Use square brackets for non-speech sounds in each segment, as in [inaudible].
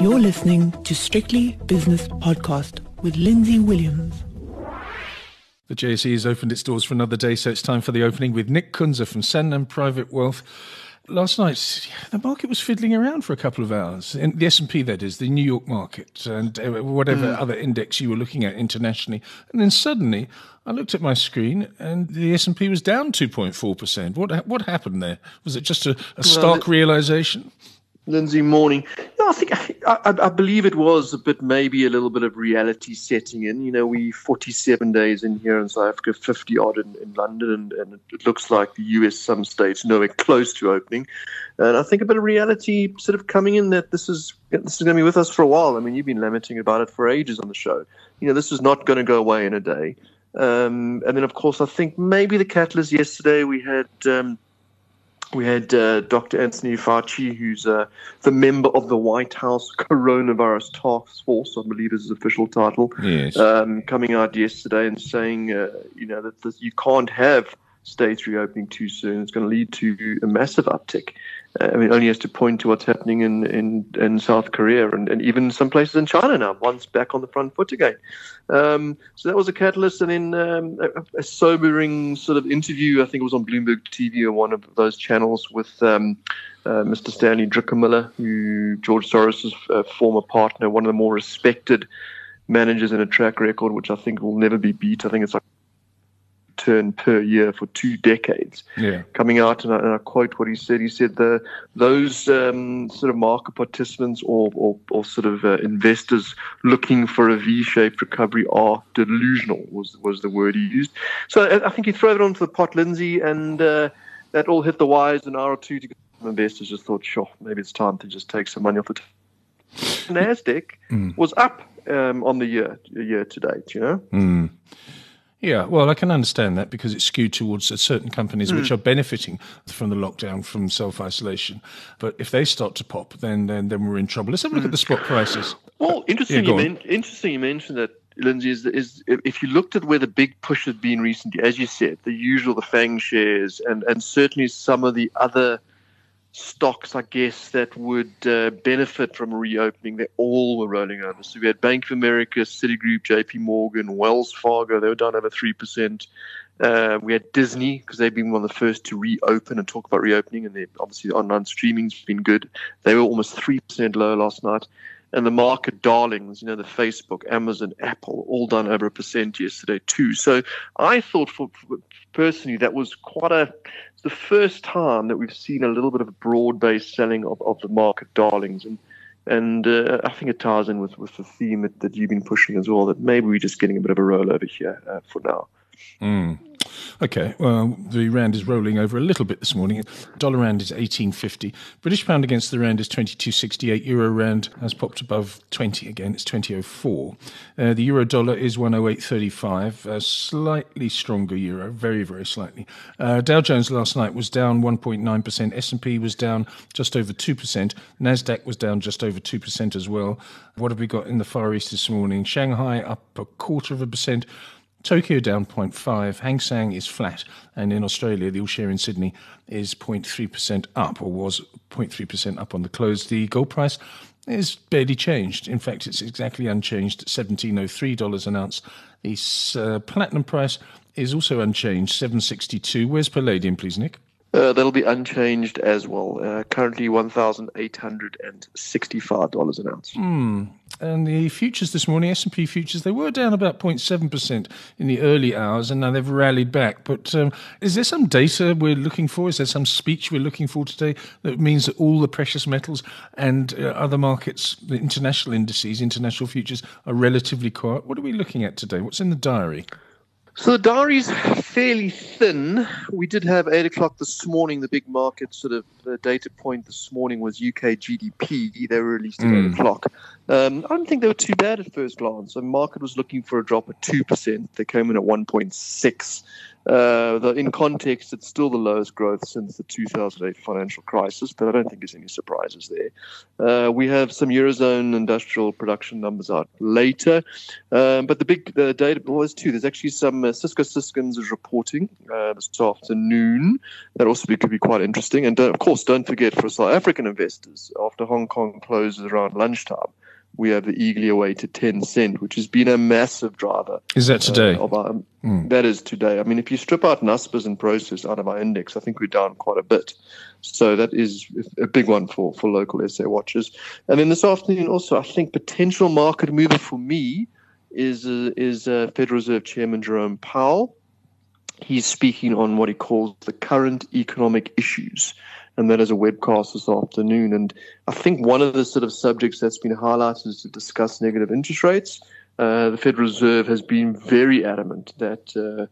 You're listening to Strictly Business Podcast with Lindsay Williams. The JSE has opened its doors for another day, so it's time for the opening with Nick Kunze from Sanlam Private Wealth. Last night, the market was fiddling around for a couple of hours. In the S&P, that is, the New York market, and uh, whatever mm. other index you were looking at internationally. And then suddenly, I looked at my screen, and the S&P was down 2.4%. What, what happened there? Was it just a, a stark well, realization? Lindsay Morning. Yeah, I think I, I, I, believe it was a bit, maybe a little bit of reality setting in. You know, we 47 days in here in South Africa, 50 odd in, in London, and, and, it looks like the US, some states nowhere close to opening. And I think a bit of reality sort of coming in that this is this is going to be with us for a while. I mean, you've been lamenting about it for ages on the show. You know, this is not going to go away in a day. Um, and then, of course, I think maybe the catalyst yesterday we had. Um, we had uh, Dr. Anthony Fauci, who's uh, the member of the White House Coronavirus Task Force, I believe is his official title, yes. um, coming out yesterday and saying, uh, you know, that this, you can't have states reopening too soon. It's going to lead to a massive uptick. Uh, I mean, only has to point to what's happening in, in, in South Korea and, and even some places in China now. One's back on the front foot again. Um, so that was a catalyst. And then um, a, a, sobering sort of interview, I think it was on Bloomberg TV or one of those channels with um, uh, Mr. Stanley Druckenmiller, who George Soros' uh, former partner, one of the more respected managers in a track record, which I think will never be beat. I think it's like return per year for two decades. Yeah. Coming out, and I, and I quote what he said. He said the those um, sort of market participants or or, or sort of uh, investors looking for a V-shaped recovery are delusional. Was was the word he used. So I, I think he threw it onto the pot, Lindsay, and uh, that all hit the wires an hour or two to. Investors just thought, sure, maybe it's time to just take some money off the. T- Nasdaq mm. was up um, on the year year to date. You know. Mm. Yeah, well, I can understand that because it's skewed towards certain companies mm. which hmm. are benefiting from the lockdown, from self isolation. But if they start to pop, then then, then we're in trouble. Let's have a look mm. at the spot prices. Well, interesting. Yeah, you men- interesting. You mentioned that. Lindsay, is, is if you looked at where the big push has been recently, as you said, the usual, the FANG shares, and, and certainly some of the other stocks, I guess, that would uh, benefit from reopening, they all were rolling over. So we had Bank of America, Citigroup, JP Morgan, Wells Fargo, they were down over 3%. Uh, we had Disney because they've been one of the first to reopen and talk about reopening, and obviously online streaming's been good. They were almost 3% lower last night and the market darlings, you know, the Facebook, Amazon, Apple, all done over a percent yesterday too. So I thought, for, for personally, that was quite a the first time that we've seen a little bit of broad-based selling of, of the market darlings, and and uh, I think it ties in with, with the theme that, that you've been pushing as well. That maybe we're just getting a bit of a rollover here uh, for now. Mm. Okay, well, the rand is rolling over a little bit this morning. Dollar rand is 18.50. British pound against the rand is 22.68. Euro rand has popped above 20 again. It's 20.04. Uh, the euro dollar is 108.35. A slightly stronger euro, very very slightly. Uh, Dow Jones last night was down 1.9%. S&P was down just over 2%. Nasdaq was down just over 2% as well. What have we got in the Far East this morning? Shanghai up a quarter of a percent. Tokyo down 0.5, Hang Seng is flat, and in Australia, the All Share in Sydney is 0.3% up, or was 0.3% up on the close. The gold price is barely changed. In fact, it's exactly unchanged at $17.03 an ounce. The uh, platinum price is also unchanged, 762. Where's palladium, please, Nick? Uh, that'll be unchanged as well. Uh, currently, one thousand eight hundred and sixty-five dollars an ounce. Mm. And the futures this morning, S and P futures, they were down about 0.7 percent in the early hours, and now they've rallied back. But um, is there some data we're looking for? Is there some speech we're looking for today that means that all the precious metals and uh, other markets, the international indices, international futures, are relatively quiet? What are we looking at today? What's in the diary? So the diary's fairly thin. We did have eight o'clock this morning. The big market sort of the data point this morning was UK GDP. They were released at mm. eight hmm. o'clock. Um, I don't think they were too bad at first glance. The market was looking for a drop of two percent. They came in at one point six. Uh, in context, it's still the lowest growth since the 2008 financial crisis, but I don't think there's any surprises there. Uh, we have some Eurozone industrial production numbers out later, um, but the big the data was too. There's actually some uh, Cisco Systems is reporting uh, this afternoon. That also be, could be quite interesting. And of course, don't forget for South African investors, after Hong Kong closes around lunchtime, we have the eagerly awaited cent, which has been a massive driver. Is that today? Uh, our, mm. That is today. I mean, if you strip out Naspers and Prosus out of our index, I think we're down quite a bit. So that is a big one for, for local SA watchers. And then this afternoon, also, I think potential market mover for me is uh, is uh, Federal Reserve Chairman Jerome Powell. He's speaking on what he calls the current economic issues and that is a webcast this afternoon. And I think one of the sort of subjects that's been highlighted is to discuss negative interest rates. Uh, the Federal Reserve has been very adamant that uh,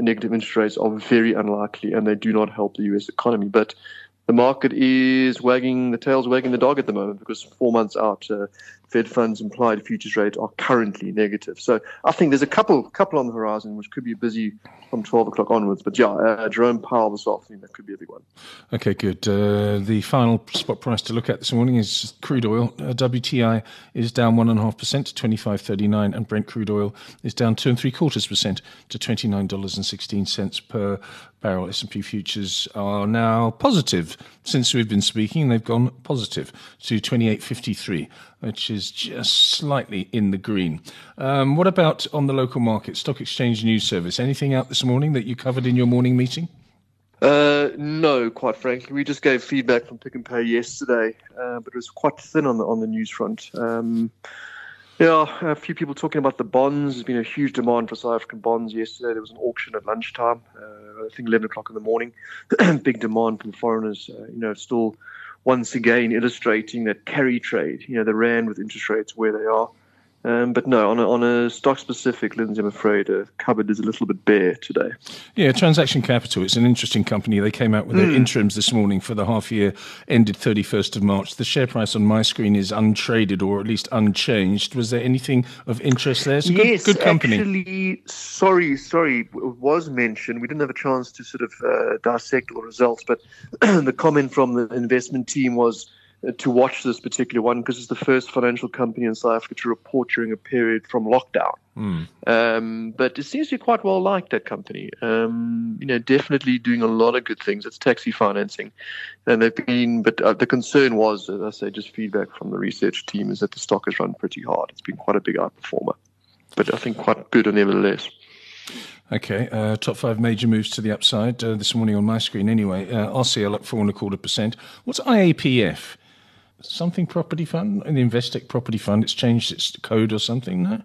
negative interest rates are very unlikely and they do not help the U.S. economy. But the market is wagging the tail's wagging the dog at the moment because four months out, uh, Fed funds implied futures rate are currently negative. So I think there's a couple couple on the horizon which could be busy from 12 o'clock onwards. But yeah, uh, Jerome Powell this afternoon, that could be a big one. Okay, good. Uh, the final spot price to look at this morning is crude oil. Uh, WTI is down 1.5% to 25.39, and Brent crude oil is down two and three quarters percent to $29.16 per barrel. S&P futures are now positive since we've been speaking. They've gone positive to 28.53 which is just slightly in the green. Um, what about on the local market, Stock Exchange News Service? Anything out this morning that you covered in your morning meeting? Uh, no, quite frankly, we just gave feedback from Pick and Pay yesterday, uh, but it was quite thin on the on the news front. Um, yeah, a few people talking about the bonds. There's been a huge demand for South African bonds yesterday. There was an auction at lunchtime, uh, I think 11 o'clock in the morning. [clears throat] Big demand from foreigners. Uh, you know, still once again illustrating that carry trade, you know, the rand with interest rates where they are. Um, but no, on a, on a stock specific, Lindsay, I'm afraid a uh, cupboard is a little bit bare today. Yeah, Transaction Capital, it's an interesting company. They came out with their mm. interims this morning for the half year ended 31st of March. The share price on my screen is untraded or at least unchanged. Was there anything of interest there? It's a yes, good, good company. Actually, sorry, sorry, it was mentioned. We didn't have a chance to sort of uh, dissect all the results, but [clears throat] the comment from the investment team was to watch this particular one because it's the first financial company in South Africa to report during a period from lockdown. Mm. Um, but it seems to be quite well liked that company. Um, you know, definitely doing a lot of good things. It's taxi financing, and they've been. But uh, the concern was, as I say, just feedback from the research team is that the stock has run pretty hard. It's been quite a big outperformer, but I think quite good nevertheless. Okay, uh, top five major moves to the upside uh, this morning on my screen. Anyway, uh, RCL up four and a quarter percent. What's IAPF? Something property fund, in the Investec property fund. It's changed its code or something. now.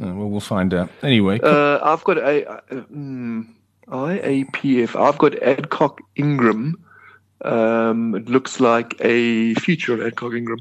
uh, well, we'll find out. Anyway, uh, I've got a uh, mm, IAPF. I've got Adcock Ingram. Um, it looks like a future of Adcock Ingram.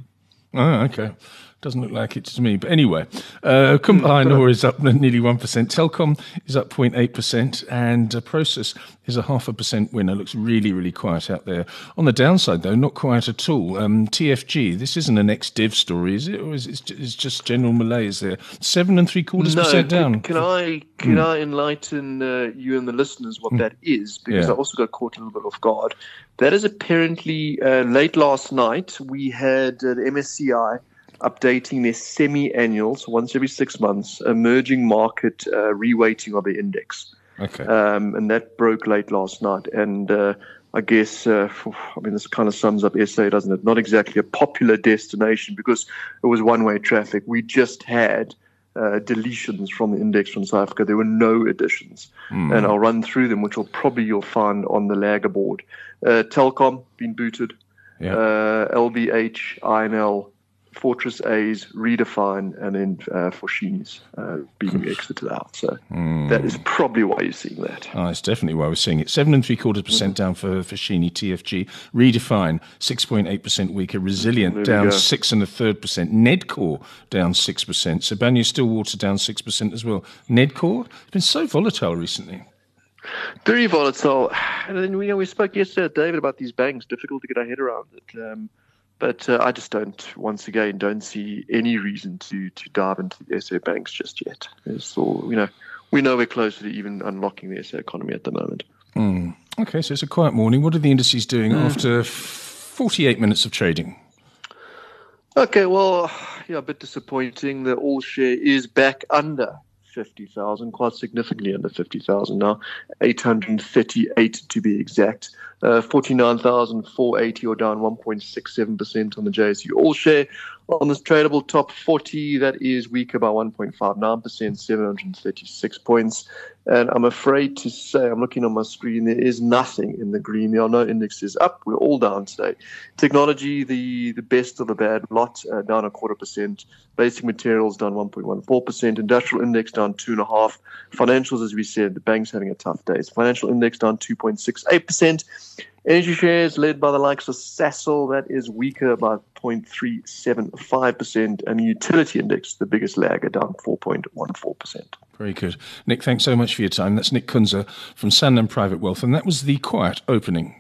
Oh, okay. Doesn't look like it to me. But anyway, uh, [laughs] or is up nearly 1%. Telkom is up 0.8%. And uh, Prosus is a half a percent winner. Looks really, really quiet out there. On the downside, though, not quiet at all. Um, TFG, this isn't an ex-div story, is it? Or is it's just general malaise there? Seven and three quarters no, percent down. Can I can mm. I enlighten uh, you and the listeners what mm. that is? Because yeah. I also got caught a little bit off guard. That is apparently uh, late last night. We had uh, the MSCI updating their semi-annuals once every six months, emerging market uh, reweighting of the index. Okay. Um, and that broke late last night. And uh, I guess, uh, I mean, this kind of sums up SA, doesn't it? Not exactly a popular destination because it was one-way traffic. We just had uh, deletions from the index from South Africa. There were no additions. Mm. And I'll run through them, which will probably you'll find on the lagger board. Uh, Telkom, been booted. Yeah. Uh, LBH, INL, Fortress A's, Redefine, and then uh, Foschini's uh, being exited out. So mm. that is probably why you're seeing that. Oh, it's definitely why we're seeing it. Seven and three quarters percent mm. down for Foschini, TFG. Redefine, 6.8% weaker. Resilient, down six and a third percent. Nedcor down 6%. So Sibanye Stillwater, down 6% as well. Nedcor it's been so volatile recently. Very volatile. [sighs] And then, you know, we spoke yesterday, David, about these banks. Difficult to get our head around it. Um, but uh, I just don't, once again, don't see any reason to to dive into the SA banks just yet. So you know, we know we're close to even unlocking the SA economy at the moment. Mm. Okay, so it's a quiet morning. What are the indices doing mm. after 48 minutes of trading? Okay, well, yeah, a bit disappointing. The all share is back under 50,000, quite significantly under 50,000 now, 838 to be exact. Uh, 49,480 or down 1.67% on the JSE All Share. On this tradable top 40, that is weaker by 1.59%, 736 points. And I'm afraid to say, I'm looking on my screen, there is nothing in the green. There are no indexes up. We're all down today. Technology, the, the best of the bad lot, uh, down a quarter percent. Basic materials down 1.14%. Industrial index down 2.5. Financials, as we said, the bank's having a tough day. So financial index down 2.68%. Energy shares led by the likes of Sasol, that is weaker by 0.375%, and the utility index, the biggest lagger, down 4.14%. Very good. Nick, thanks so much for your time. That's Nick Kunze from Sanlam Private Wealth, and that was the quiet opening.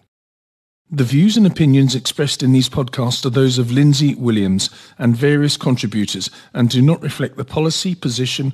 The views and opinions expressed in these podcasts are those of Lindsay Williams and various contributors and do not reflect the policy, position,